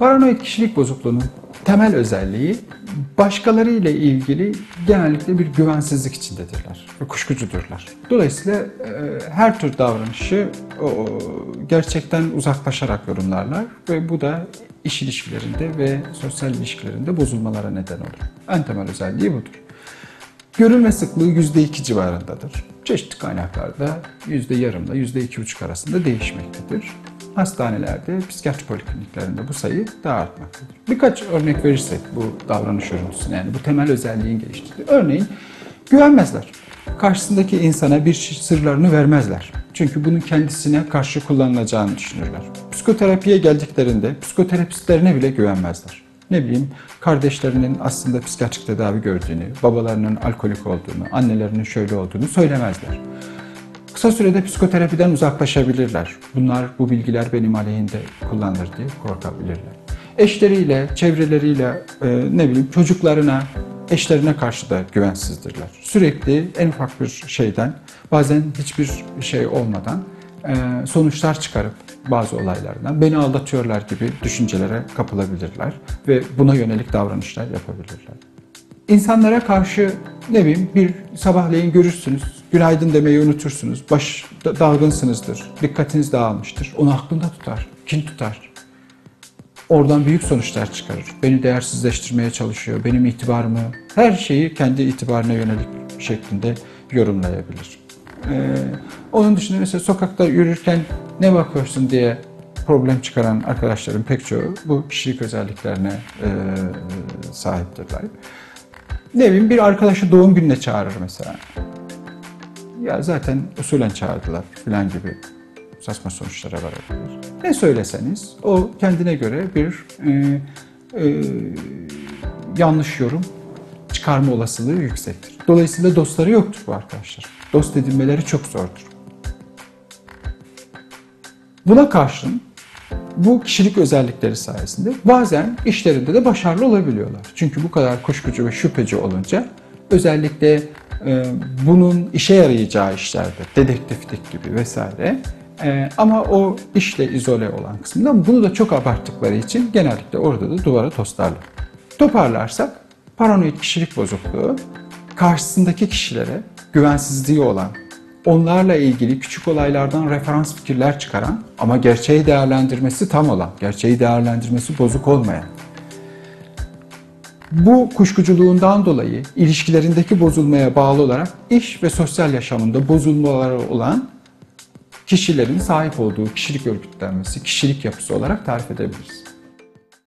Paranoid kişilik bozukluğunun temel özelliği başkaları ile ilgili genellikle bir güvensizlik içindedirler ve kuşkucudurlar. Dolayısıyla e, her tür davranışı o, gerçekten uzaklaşarak yorumlarlar ve bu da iş ilişkilerinde ve sosyal ilişkilerinde bozulmalara neden olur. En temel özelliği budur. Görülme sıklığı %2 civarındadır. Çeşitli kaynaklarda yarımla yüzde iki buçuk arasında değişmektedir. Hastanelerde, psikiyatri polikliniklerinde bu sayı daha artmaktadır. Birkaç örnek verirsek bu davranış örüntüsüne yani bu temel özelliğin geliştiği. Örneğin güvenmezler. Karşısındaki insana bir sırlarını vermezler. Çünkü bunun kendisine karşı kullanılacağını düşünürler. Psikoterapiye geldiklerinde psikoterapistlerine bile güvenmezler ne bileyim kardeşlerinin aslında psikiyatrik tedavi gördüğünü, babalarının alkolik olduğunu, annelerinin şöyle olduğunu söylemezler. Kısa sürede psikoterapiden uzaklaşabilirler. Bunlar bu bilgiler benim aleyhinde kullanılır diye korkabilirler. Eşleriyle, çevreleriyle, e, ne bileyim çocuklarına, eşlerine karşı da güvensizdirler. Sürekli en ufak bir şeyden, bazen hiçbir şey olmadan e, sonuçlar çıkarıp bazı olaylardan beni aldatıyorlar gibi düşüncelere kapılabilirler ve buna yönelik davranışlar yapabilirler. İnsanlara karşı ne bileyim bir sabahleyin görürsünüz, günaydın demeyi unutursunuz, baş dalgınsınızdır, dikkatiniz dağılmıştır. Onu aklında tutar, kin tutar. Oradan büyük sonuçlar çıkarır. Beni değersizleştirmeye çalışıyor, benim itibarımı, her şeyi kendi itibarına yönelik şeklinde yorumlayabilir. Ee, onun dışında mesela sokakta yürürken ne bakıyorsun diye problem çıkaran arkadaşlarım pek çoğu bu kişilik özelliklerine e, sahiptirler. Ne bileyim bir arkadaşı doğum gününe çağırır mesela. Ya zaten usulen çağırdılar filan gibi saçma sonuçlara varabilir. Ne söyleseniz o kendine göre bir e, e, yanlış yorum çıkarma olasılığı yüksektir. Dolayısıyla dostları yoktur bu arkadaşlar. Dost edinmeleri çok zordur. Buna karşın bu kişilik özellikleri sayesinde bazen işlerinde de başarılı olabiliyorlar. Çünkü bu kadar kuşkucu ve şüpheci olunca özellikle e, bunun işe yarayacağı işlerde, dedektiflik gibi vesaire e, ama o işle izole olan kısmında bunu da çok abarttıkları için genellikle orada da duvara toslarlar. Toparlarsak paranoid kişilik bozukluğu karşısındaki kişilere güvensizliği olan, onlarla ilgili küçük olaylardan referans fikirler çıkaran ama gerçeği değerlendirmesi tam olan, gerçeği değerlendirmesi bozuk olmayan. Bu kuşkuculuğundan dolayı ilişkilerindeki bozulmaya bağlı olarak iş ve sosyal yaşamında bozulmaları olan kişilerin sahip olduğu kişilik örgütlenmesi, kişilik yapısı olarak tarif edebiliriz.